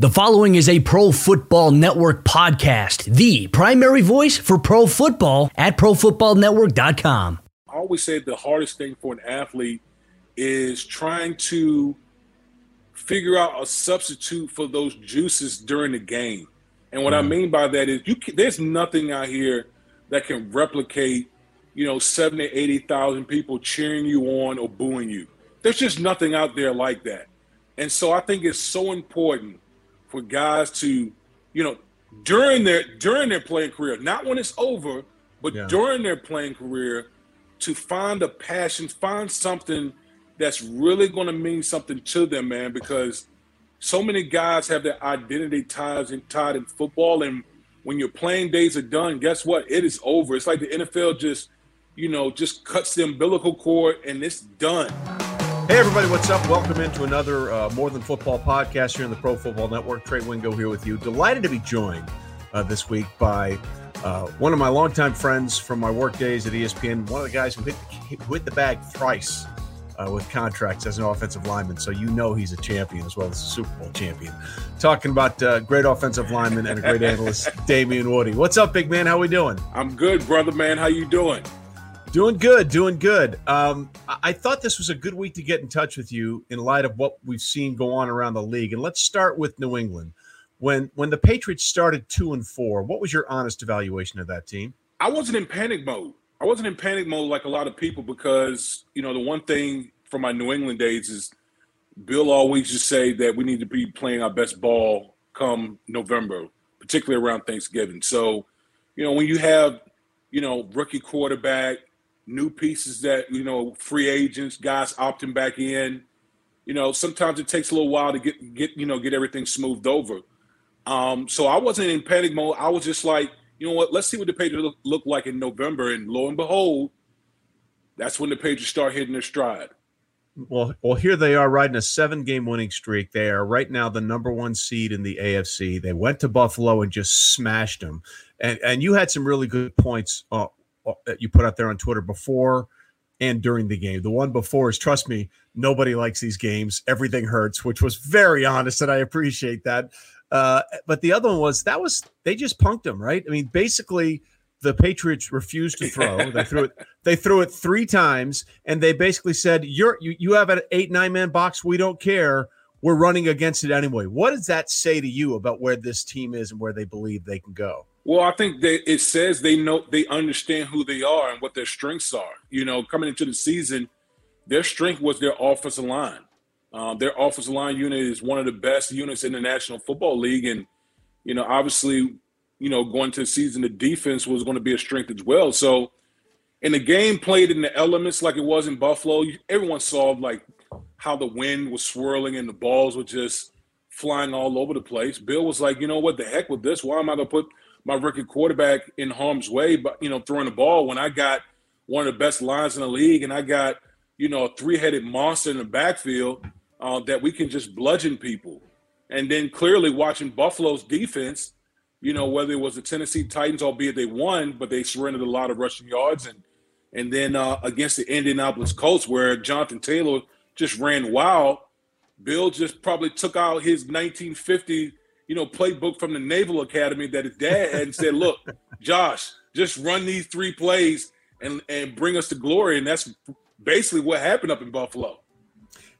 The following is a Pro Football Network podcast, the primary voice for pro football at profootballnetwork.com. I always say the hardest thing for an athlete is trying to figure out a substitute for those juices during the game. And what mm. I mean by that is you can, there's nothing out here that can replicate, you know, 70, 80,000 people cheering you on or booing you. There's just nothing out there like that. And so I think it's so important for guys to, you know, during their during their playing career, not when it's over, but yeah. during their playing career, to find a passion, find something that's really going to mean something to them, man. Because so many guys have their identity ties in, tied in football, and when your playing days are done, guess what? It is over. It's like the NFL just, you know, just cuts the umbilical cord and it's done. Hey, everybody, what's up? Welcome into another uh, More Than Football podcast here in the Pro Football Network. Trey Wingo here with you. Delighted to be joined uh, this week by uh, one of my longtime friends from my work days at ESPN, one of the guys who hit, who hit the bag thrice uh, with contracts as an offensive lineman. So you know he's a champion as well as a Super Bowl champion. Talking about uh, great offensive lineman and a great analyst, Damien Woody. What's up, big man? How are we doing? I'm good, brother man. How you doing? Doing good, doing good. Um, I thought this was a good week to get in touch with you in light of what we've seen go on around the league. And let's start with New England. When when the Patriots started two and four, what was your honest evaluation of that team? I wasn't in panic mode. I wasn't in panic mode like a lot of people because you know the one thing from my New England days is Bill always just say that we need to be playing our best ball come November, particularly around Thanksgiving. So, you know, when you have, you know, rookie quarterback, new pieces that you know, free agents, guys opting back in. You know, sometimes it takes a little while to get get you know get everything smoothed over. Um, so I wasn't in panic mode. I was just like, you know what? Let's see what the Patriots look, look like in November, and lo and behold, that's when the pages start hitting their stride. Well, well, here they are riding a seven-game winning streak. They are right now the number one seed in the AFC. They went to Buffalo and just smashed them. And and you had some really good points uh, you put out there on Twitter before and during the game. The one before is trust me, nobody likes these games. Everything hurts, which was very honest, and I appreciate that. Uh, but the other one was that was they just punked them, right? I mean, basically the Patriots refused to throw. they threw it. They threw it three times, and they basically said, "You're you, you have an eight nine man box. We don't care. We're running against it anyway." What does that say to you about where this team is and where they believe they can go? Well, I think that it says they know they understand who they are and what their strengths are. You know, coming into the season, their strength was their offensive line. Um, their offensive line unit is one of the best units in the National Football League, and you know, obviously, you know, going to the season, the defense was going to be a strength as well. So, in the game played in the elements like it was in Buffalo, everyone saw like how the wind was swirling and the balls were just flying all over the place. Bill was like, you know what, the heck with this? Why am I going to put my rookie quarterback in harm's way, but you know, throwing the ball when I got one of the best lines in the league and I got, you know, a three-headed monster in the backfield uh, that we can just bludgeon people. And then clearly watching Buffalo's defense, you know, whether it was the Tennessee Titans, albeit they won, but they surrendered a lot of rushing yards, and and then uh, against the Indianapolis Colts, where Jonathan Taylor just ran wild, Bill just probably took out his 1950 you know, playbook from the Naval Academy that his dad had and said, look, Josh, just run these three plays and, and bring us to glory. And that's basically what happened up in Buffalo.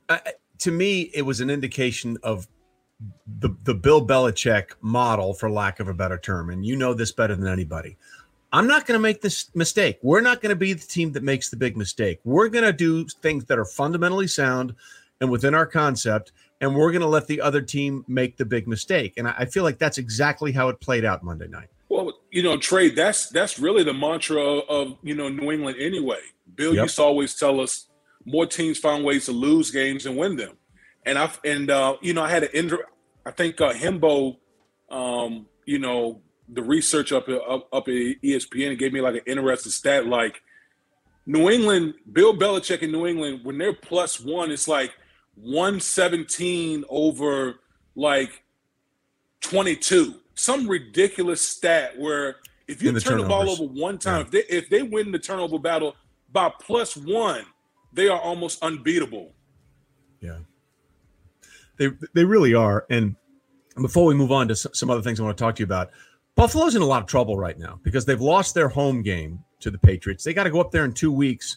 Uh, to me, it was an indication of the, the Bill Belichick model, for lack of a better term. And you know this better than anybody. I'm not going to make this mistake. We're not going to be the team that makes the big mistake. We're going to do things that are fundamentally sound and within our concept and we're going to let the other team make the big mistake. And I feel like that's exactly how it played out Monday night. Well, you know, Trey, that's that's really the mantra of, you know New England anyway. Bill yep. used to always tell us more teams find ways to lose games and win them. And I and uh, you know I had an inter- I think uh, Hembo, um, you know, the research up up, up at ESPN it gave me like an interesting stat. Like New England, Bill Belichick in New England, when they're plus one, it's like 117 over like 22. Some ridiculous stat where if you turn the ball over one time, yeah. if, they, if they win the turnover battle by plus one, they are almost unbeatable. Yeah. They they really are. And before we move on to some other things I want to talk to you about, Buffalo's in a lot of trouble right now because they've lost their home game to the Patriots. They got to go up there in two weeks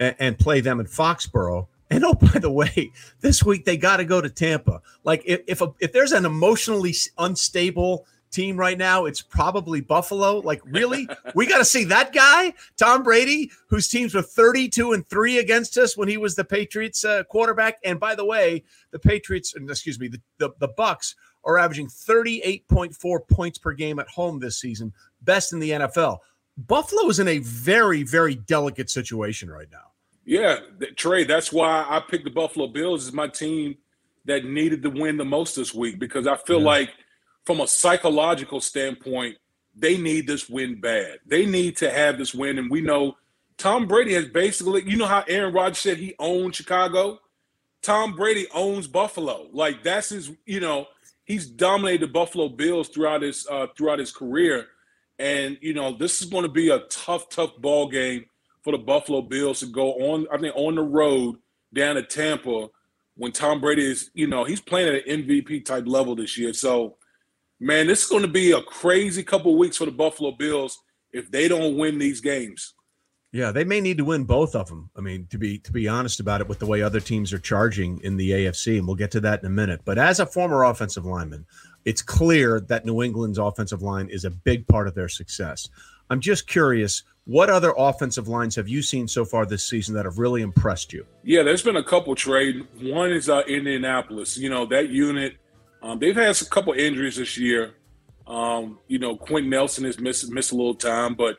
and, and play them in Foxborough. And oh, by the way, this week they got to go to Tampa. Like if if, a, if there's an emotionally unstable team right now, it's probably Buffalo. Like, really? we got to see that guy, Tom Brady, whose teams were 32 and 3 against us when he was the Patriots uh, quarterback. And by the way, the Patriots, excuse me, the, the, the Bucs are averaging 38.4 points per game at home this season, best in the NFL. Buffalo is in a very, very delicate situation right now. Yeah, Trey, that's why I picked the Buffalo Bills as my team that needed to win the most this week because I feel yeah. like – from a psychological standpoint, they need this win bad. They need to have this win. And we know Tom Brady has basically, you know how Aaron Rodgers said he owned Chicago? Tom Brady owns Buffalo. Like that's his, you know, he's dominated the Buffalo Bills throughout his uh, throughout his career. And you know, this is going to be a tough, tough ball game for the Buffalo Bills to go on, I think, on the road down to Tampa when Tom Brady is, you know, he's playing at an MVP type level this year. So man, this is going to be a crazy couple weeks for the Buffalo Bills if they don't win these games. Yeah, they may need to win both of them. I mean, to be to be honest about it, with the way other teams are charging in the AFC, and we'll get to that in a minute. But as a former offensive lineman, it's clear that New England's offensive line is a big part of their success. I'm just curious, what other offensive lines have you seen so far this season that have really impressed you? Yeah, there's been a couple trade. One is uh, Indianapolis. You know that unit um, they've had a couple injuries this year. Um, you know, Quenton Nelson has missed missed a little time, but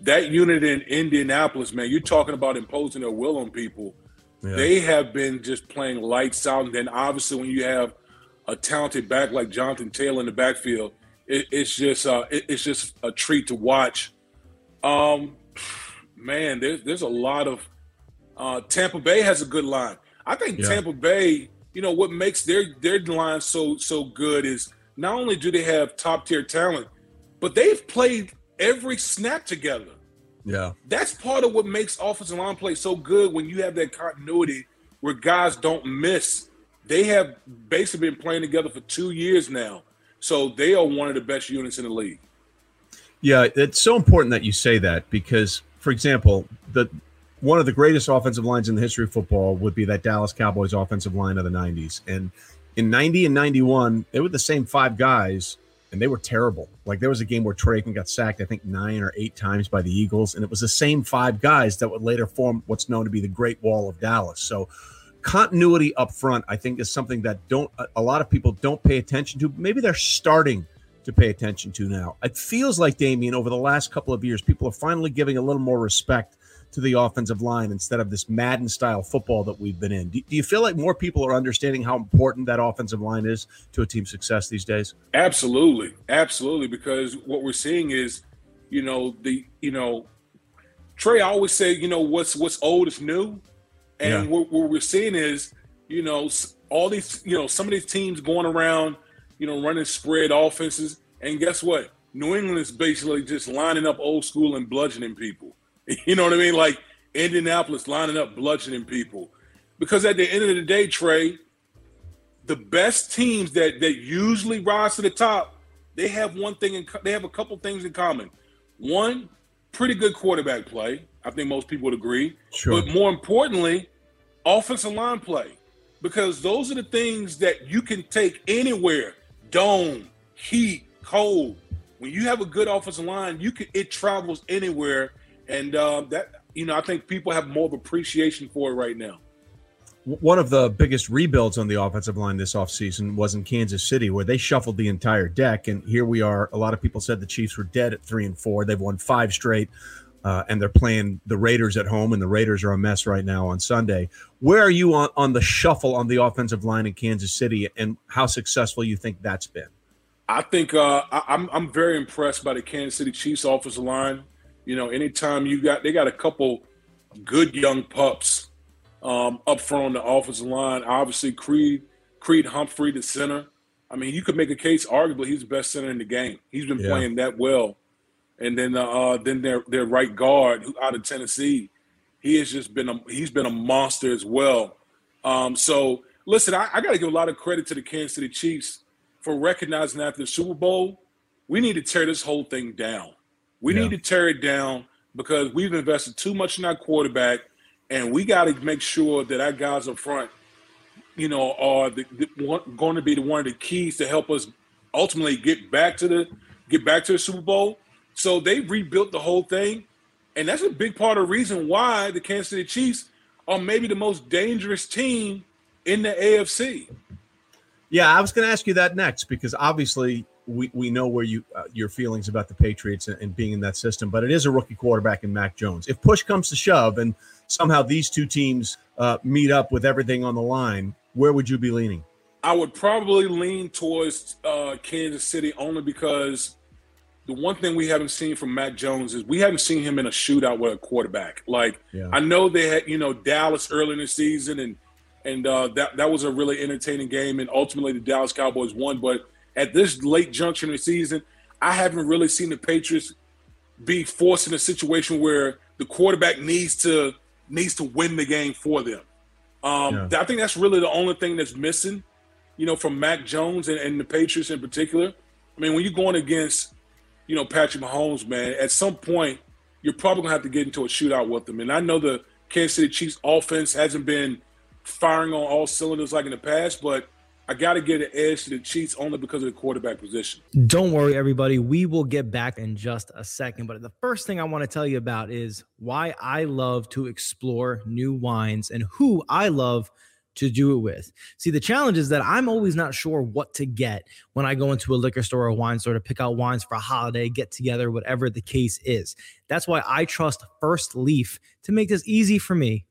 that unit in Indianapolis, man, you're talking about imposing their will on people. Yeah. They have been just playing lights out, and then obviously when you have a talented back like Jonathan Taylor in the backfield, it, it's just uh, it, it's just a treat to watch. Um, man, there's there's a lot of uh, Tampa Bay has a good line. I think yeah. Tampa Bay you know what makes their their line so so good is not only do they have top tier talent, but they've played every snap together. Yeah, that's part of what makes offensive line play so good when you have that continuity where guys don't miss. They have basically been playing together for two years now, so they are one of the best units in the league. Yeah, it's so important that you say that because, for example, the one of the greatest offensive lines in the history of football would be that Dallas Cowboys offensive line of the 90s. And in 90 and 91, they were the same five guys, and they were terrible. Like there was a game where Aikman got sacked, I think nine or eight times by the Eagles, and it was the same five guys that would later form what's known to be the Great Wall of Dallas. So continuity up front, I think, is something that don't a lot of people don't pay attention to. Maybe they're starting to pay attention to now. It feels like Damien over the last couple of years, people are finally giving a little more respect to the offensive line instead of this Madden style football that we've been in. Do, do, you feel like more people are understanding how important that offensive line is to a team's success these days? Absolutely, absolutely. Because what we're seeing is, you know, the you know, Trey I always say, you know, what's what's old is new, and yeah. what, what we're seeing is, you know, all these, you know, some of these teams going around, you know, running spread offenses, and guess what? New England is basically just lining up old school and bludgeoning people. You know what I mean? Like Indianapolis lining up, bludgeoning people. Because at the end of the day, Trey, the best teams that that usually rise to the top, they have one thing in they have a couple things in common. One, pretty good quarterback play. I think most people would agree. Sure. But more importantly, offensive line play. Because those are the things that you can take anywhere. Dome, heat, cold. When you have a good offensive line, you can it travels anywhere and uh, that you know I think people have more of appreciation for it right now. One of the biggest rebuilds on the offensive line this offseason was in Kansas City, where they shuffled the entire deck. And here we are. A lot of people said the Chiefs were dead at three and four. They've won five straight, uh, and they're playing the Raiders at home, and the Raiders are a mess right now on Sunday. Where are you on, on the shuffle on the offensive line in Kansas City, and how successful you think that's been? I think uh, I, I'm I'm very impressed by the Kansas City Chiefs offensive line. You know, anytime you got they got a couple good young pups um, up front on the offensive line. Obviously, Creed Creed Humphrey, the center. I mean, you could make a case. Arguably, he's the best center in the game. He's been yeah. playing that well. And then, uh, then their their right guard out of Tennessee, he has just been a he's been a monster as well. Um, so listen, I, I got to give a lot of credit to the Kansas City Chiefs. for recognizing after the Super Bowl, we need to tear this whole thing down. We yeah. need to tear it down because we've invested too much in our quarterback, and we got to make sure that our guys up front, you know, are the, the, going to be the one of the keys to help us ultimately get back to the get back to the Super Bowl. So they rebuilt the whole thing, and that's a big part of the reason why the Kansas City Chiefs are maybe the most dangerous team in the AFC. Yeah, I was going to ask you that next because obviously we, we know where you uh, your feelings about the Patriots and, and, being in that system, but it is a rookie quarterback in Mac Jones. If push comes to shove and somehow these two teams uh, meet up with everything on the line, where would you be leaning? I would probably lean towards uh, Kansas City only because the one thing we haven't seen from Mac Jones is we haven't seen him in a shootout with a quarterback. Like yeah. I know they had, you know, Dallas early in the season, and and uh, that that was a really entertaining game, and ultimately the Dallas Cowboys won. But at this late juncture in the season, I haven't really seen the Patriots be forced in a situation where the quarterback needs to needs to win the game for them. Um, yeah. I think that's really the only thing that's missing you know, from Mac Jones and, and the Patriots in particular. I mean, when you're going against, you know, Patrick Mahomes, man, at some point you're probably gonna have to get into a shootout with them. And I know the Kansas City Chiefs offense hasn't been firing on all cylinders like in the past, but I got to get an edge to the Chiefs only because of the quarterback position. Don't worry, everybody. We will get back in just a second. But the first thing I want to tell you about is why I love to explore new wines and who I love to do it with. See, the challenge is that I'm always not sure what to get when I go into a liquor store or a wine store to pick out wines for a holiday, get together, whatever the case is. That's why I trust First Leaf to make this easy for me.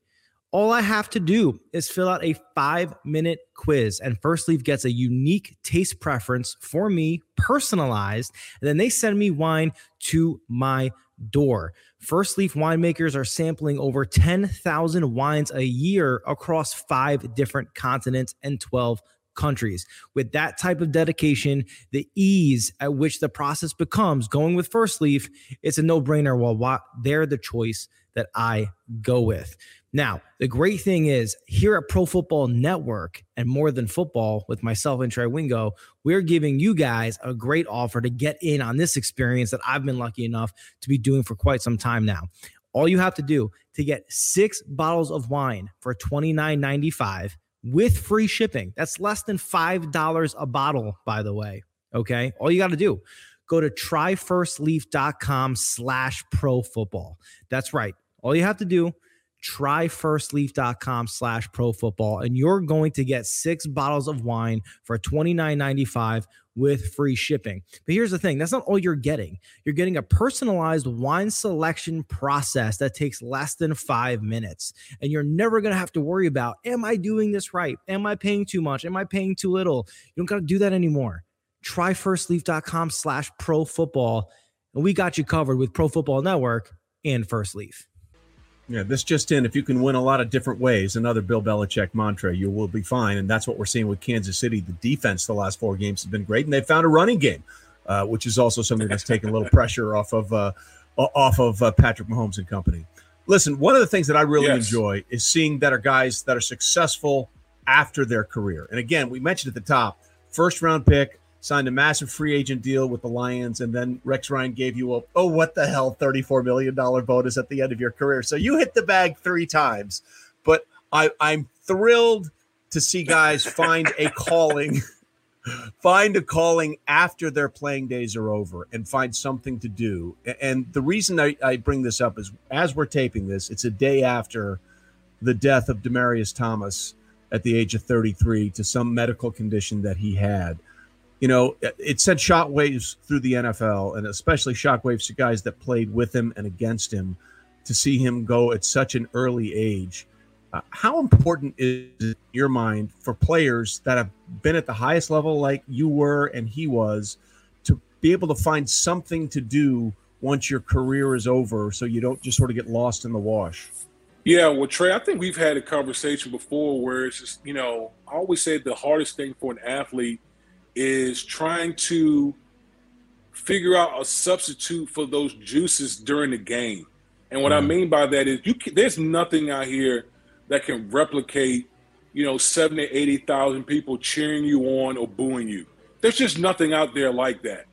All I have to do is fill out a five minute quiz, and First Leaf gets a unique taste preference for me, personalized. And then they send me wine to my door. First Leaf winemakers are sampling over 10,000 wines a year across five different continents and 12 countries. With that type of dedication, the ease at which the process becomes going with First Leaf, it's a no brainer. Well, they're the choice that I go with. Now, the great thing is here at Pro Football Network and more than football with myself and Trey Wingo, we're giving you guys a great offer to get in on this experience that I've been lucky enough to be doing for quite some time now. All you have to do to get six bottles of wine for $29.95 with free shipping. That's less than $5 a bottle, by the way. Okay. All you got to do, go to tryfirstleaf.com slash pro football. That's right. All you have to do tryfirstleaf.com slash pro football and you're going to get six bottles of wine for $29.95 with free shipping. But here's the thing that's not all you're getting. You're getting a personalized wine selection process that takes less than five minutes and you're never going to have to worry about am i doing this right? Am i paying too much? Am i paying too little? You don't got to do that anymore. Tryfirstleaf.com slash pro football and we got you covered with pro football network and first leaf yeah, this just in. If you can win a lot of different ways, another Bill Belichick mantra, you will be fine. And that's what we're seeing with Kansas City. The defense the last four games has been great, and they found a running game, uh, which is also something that's taken a little pressure off of uh, off of uh, Patrick Mahomes and company. Listen, one of the things that I really yes. enjoy is seeing that are guys that are successful after their career. And again, we mentioned at the top, first round pick, signed a massive free agent deal with the Lions, and then Rex Ryan gave you a oh what the hell thirty four million dollar bonus at the end of your career. So you hit the bag three times, but I I'm thrilled to see guys find a calling. find a calling after their playing days are over and find something to do. And the reason I, I bring this up is as we're taping this, it's a day after the death of Demaryius Thomas at the age of 33 to some medical condition that he had you know, it sent shockwaves through the NFL and especially shockwaves to guys that played with him and against him to see him go at such an early age. Uh, how important is your mind for players that have been at the highest level like you were and he was to be able to find something to do once your career is over so you don't just sort of get lost in the wash? Yeah, well, Trey, I think we've had a conversation before where it's just, you know, I always say the hardest thing for an athlete is trying to figure out a substitute for those juices during the game. And what mm. I mean by that is you can, there's nothing out here that can replicate, you know, 70, 80,000 people cheering you on or booing you. there's just nothing out there like that.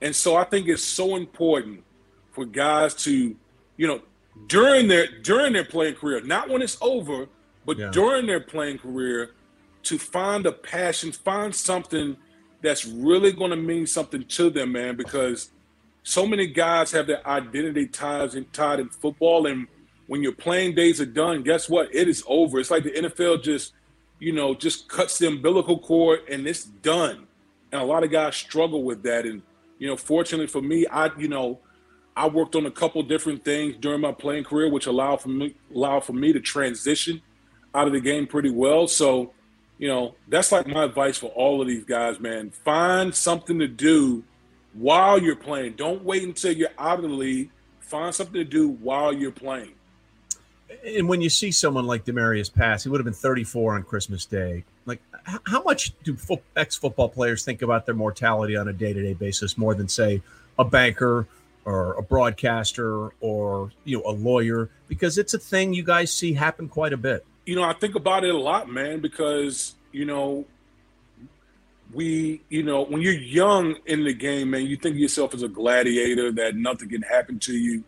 And so I think it's so important for guys to, you know, during their during their playing career, not when it's over, but yeah. during their playing career, to find a passion, find something that's really going to mean something to them, man. Because so many guys have their identity ties tied in football, and when your playing days are done, guess what? It is over. It's like the NFL just, you know, just cuts the umbilical cord and it's done. And a lot of guys struggle with that. And you know, fortunately for me, I, you know, I worked on a couple different things during my playing career, which allowed for me allowed for me to transition out of the game pretty well. So, you know, that's like my advice for all of these guys, man. Find something to do while you're playing. Don't wait until you're out of the league. Find something to do while you're playing. And when you see someone like Demaryius pass, he would have been 34 on Christmas Day. Like, how much do ex football players think about their mortality on a day to day basis more than, say, a banker or a broadcaster or you know a lawyer? Because it's a thing you guys see happen quite a bit. You know, I think about it a lot, man. Because you know, we, you know, when you're young in the game, man, you think of yourself as a gladiator that nothing can happen to you.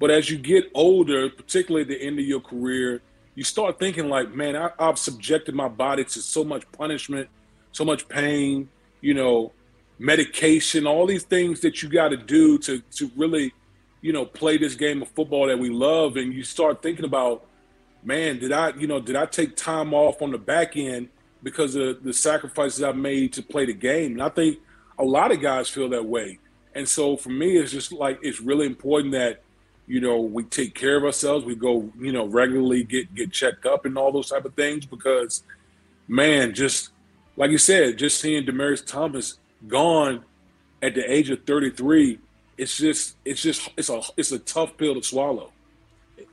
But as you get older, particularly at the end of your career, you start thinking like, man, I, I've subjected my body to so much punishment, so much pain, you know, medication, all these things that you got to do to to really, you know, play this game of football that we love. And you start thinking about, man, did I, you know, did I take time off on the back end because of the sacrifices I've made to play the game? And I think a lot of guys feel that way. And so for me, it's just like it's really important that you know, we take care of ourselves. We go, you know, regularly get get checked up and all those type of things because, man, just like you said, just seeing Demaryius Thomas gone at the age of 33, it's just it's just it's a it's a tough pill to swallow.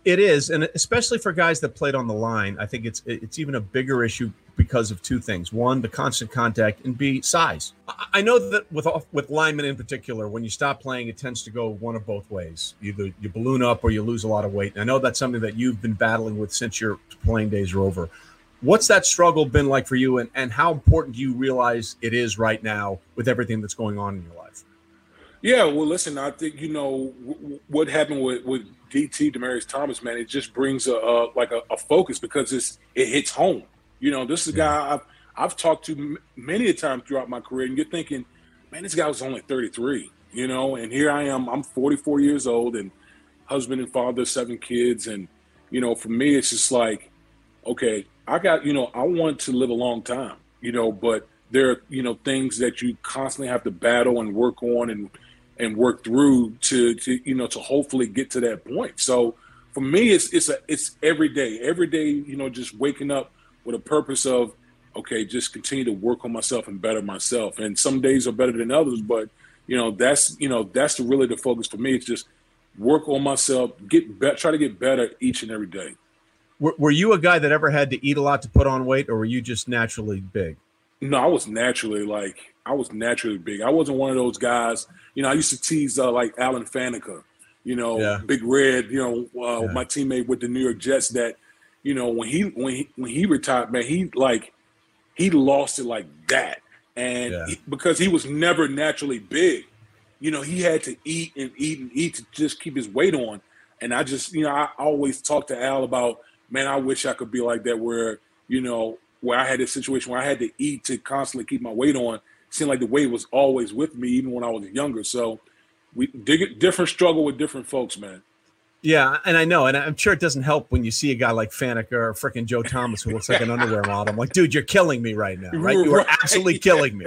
It is, and especially for guys that played on the line, I think it's it's even a bigger issue because of two things: one, the constant contact, and b, size. I know that with with linemen in particular, when you stop playing, it tends to go one of both ways: either you balloon up or you lose a lot of weight. And I know that's something that you've been battling with since your playing days are over. What's that struggle been like for you, and, and how important do you realize it is right now with everything that's going on in your life? Yeah, well, listen, I think you know w- what happened with with DT Demaryius Thomas, man. It just brings a, a like a, a, focus because it's it hits home. You know, this is a guy I've I've talked to m- many a time throughout my career, and you're thinking, man, this guy was only 33. You know, and here I am. I'm 44 years old and husband and father, seven kids, and you know, for me, it's just like, okay, I got you know, I want to live a long time. You know, but there are you know things that you constantly have to battle and work on and and work through to to you know to hopefully get to that point. So for me, it's it's a it's every day, every day. You know, just waking up with a purpose of okay, just continue to work on myself and better myself. And some days are better than others, but you know that's you know that's the, really the focus for me. It's just work on myself, get better, try to get better each and every day. Were, were you a guy that ever had to eat a lot to put on weight, or were you just naturally big? No, I was naturally like I was naturally big. I wasn't one of those guys. You know, I used to tease uh, like Alan Faneca, you know, yeah. Big Red. You know, uh, yeah. my teammate with the New York Jets. That you know when he when he when he retired, man, he like he lost it like that, and yeah. he, because he was never naturally big, you know, he had to eat and eat and eat to just keep his weight on. And I just, you know, I always talk to Al about, man, I wish I could be like that, where you know, where I had this situation where I had to eat to constantly keep my weight on seemed like the weight was always with me, even when I was younger. So we dig different struggle with different folks, man. Yeah, and I know, and I'm sure it doesn't help when you see a guy like Faneca or freaking Joe Thomas who looks like an underwear model. I'm like, dude, you're killing me right now, right? You are absolutely killing me.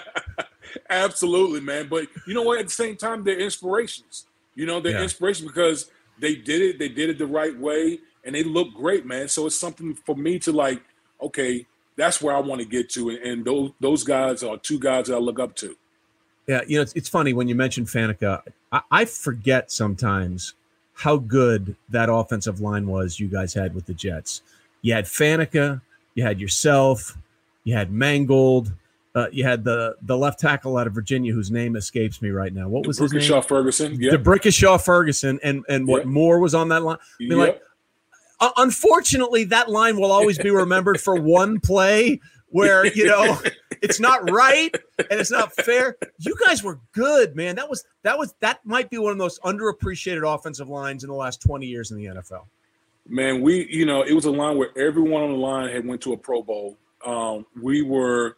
absolutely, man. But you know what? At the same time, they're inspirations. You know, they're yeah. inspirations because they did it. They did it the right way, and they look great, man. So it's something for me to like. Okay, that's where I want to get to. And, and, those those guys are two guys that I look up to. Yeah, you know, it's, it's funny when you mention Faneca. I, I forget sometimes how good that offensive line was you guys had with the Jets. You had Faneca, you had yourself, you had Mangold, uh, you had the the left tackle out of Virginia whose name escapes me right now. What was his name? Ferguson. Yeah. D'Brickashaw Ferguson, and and what Moore was on that line. I mean, yep. like uh, unfortunately, that line will always be remembered for one play where you know it's not right and it's not fair. You guys were good, man. That was that was that might be one of the most underappreciated offensive lines in the last 20 years in the NFL. Man, we you know, it was a line where everyone on the line had went to a Pro Bowl. Um, we were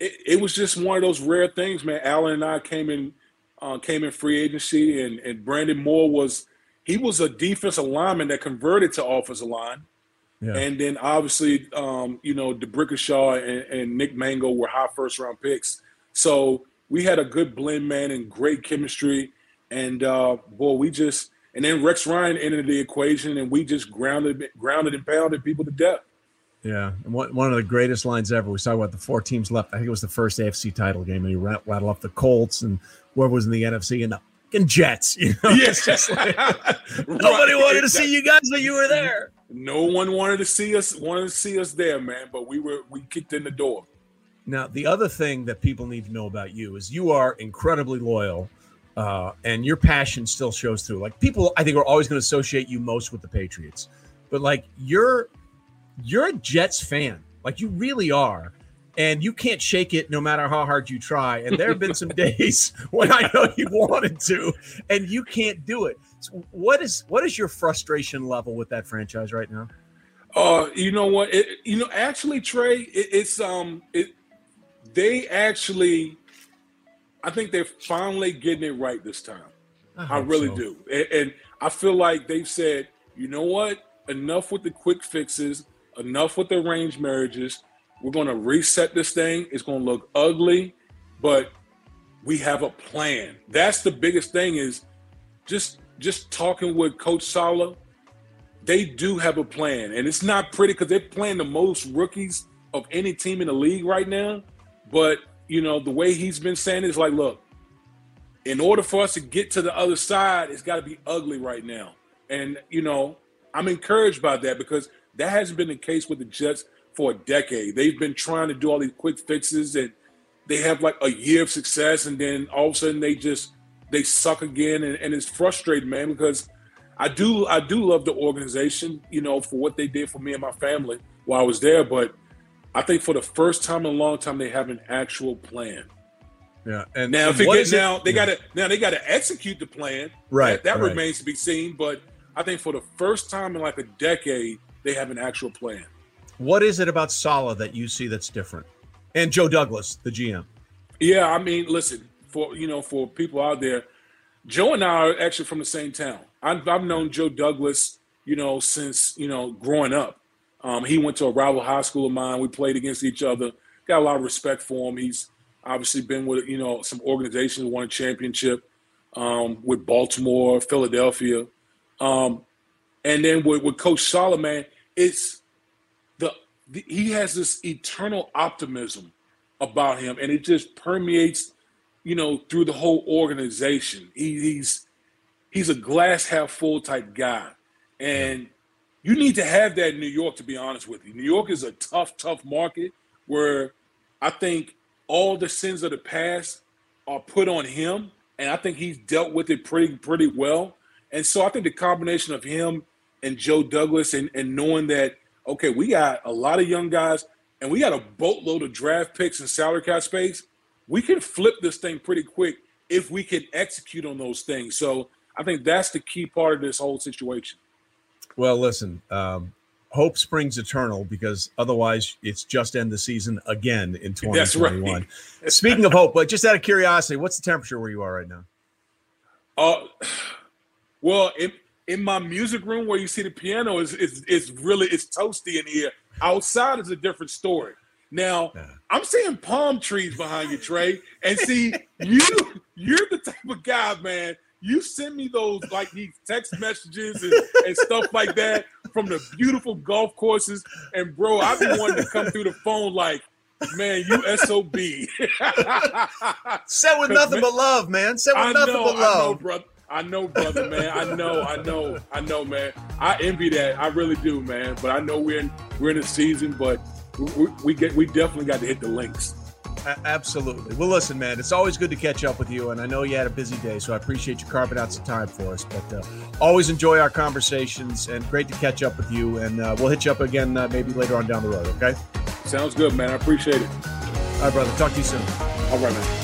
it, it, was just one of those rare things, man. Alan and I came in uh, came in free agency and, and Brandon Moore was he was a defensive lineman that converted to offensive line. Yeah. And then obviously, um, you know, D'Brickashaw and, and Nick Mangold were high first round picks. So we had a good blend, man, and great chemistry. And uh, boy, we just and then Rex Ryan entered the equation, and we just grounded, grounded and pounded people to death. Yeah, and one of the greatest lines ever. We talked about the four teams left. I think it was the first AFC title game, and he rattled off the Colts and whoever was in the NFC and the fucking Jets. You know, it's just like nobody wanted to see you guys, but you were there. No one wanted to see us wanted to see us there, man. But we were we kicked in the door. Now, the other thing that people need to know about you is you are incredibly loyal, uh, and your passion still shows through. Like people, I think are always going to associate you most with the Patriots, but like you're you're a Jets fan, like you really are and you can't shake it no matter how hard you try. And there have been some days when I know you wanted to, and you can't do it. So what is what is your frustration level with that franchise right now? Uh, you know what? It, you know, actually, Trey, it, it's um, it they actually, I think they're finally getting it right this time. I, I really so. do, and, and I feel like they've said, you know what? Enough with the quick fixes. Enough with the arranged marriages we're going to reset this thing. It's going to look ugly, but we have a plan. That's the biggest thing is just just talking with Coach Saleh. They do have a plan, and it's not pretty because they're playing the most rookies of any team in the league right now. But you know the way he's been saying is like, look, in order for us to get to the other side, it's got to be ugly right now. And you know, I'm encouraged by that because that hasn't been the case with the Jets for a decade. They've been trying to do all these quick fixes and they have like a year of success and then all of a sudden they just they suck again and, and it's frustrating, man, because I do I do love the organization, you know, for what they did for me and my family while I was there, but I think for the first time in a long time they have an actual plan. Yeah, and now and if it gets now they yeah. got to now they got to execute the plan. Right, that, that right. remains to be seen. But I think for the first time in like a decade, they have an actual plan. What is it about Saleh that you see that's different? And Joe Douglas, the GM. Yeah, I mean, listen, for you know, for people out there, Joe and I are actually from the same town. I've, I've known Joe Douglas, you know, since you know growing up. Um, he went to a rival high school of mine. We played against each other. Got a lot of respect for him. He's obviously been with you know some organizations, won a championship um, with Baltimore, Philadelphia, um, and then with, with Coach Solomon, it's he has this eternal optimism about him, and it just permeates, you know, through the whole organization. He, he's he's a glass half full type guy, and you need to have that in New York. To be honest with you, New York is a tough, tough market where I think all the sins of the past are put on him, and I think he's dealt with it pretty, pretty well. And so I think the combination of him and Joe Douglas, and, and knowing that okay, we got a lot of young guys and we got a boatload of draft picks and salary cap space. We can flip this thing pretty quick if we can execute on those things. So I think that's the key part of this whole situation. Well, listen, um, hope springs eternal because otherwise it's just end the season again in 2021. Right. Speaking of hope, but just out of curiosity, what's the temperature where you are right now? Uh, well, it, in my music room where you see the piano is is is really it's toasty in here. Outside is a different story. Now yeah. I'm seeing palm trees behind you, Trey, and see you you're the type of guy, man. You send me those like these text messages and, and stuff like that from the beautiful golf courses, and bro, I've been wanting to come through the phone like, man, you sob. Said with nothing man, but love, man. Said with I nothing know, but love, I know, brother. I know, brother, man. I know, I know, I know, man. I envy that. I really do, man. But I know we're in we're in a season, but we, we get we definitely got to hit the links. Absolutely. Well, listen, man, it's always good to catch up with you, and I know you had a busy day, so I appreciate you carving out some time for us. But uh, always enjoy our conversations, and great to catch up with you. And uh, we'll hit you up again uh, maybe later on down the road. Okay. Sounds good, man. I appreciate it. right, brother. Talk to you soon. All right, man.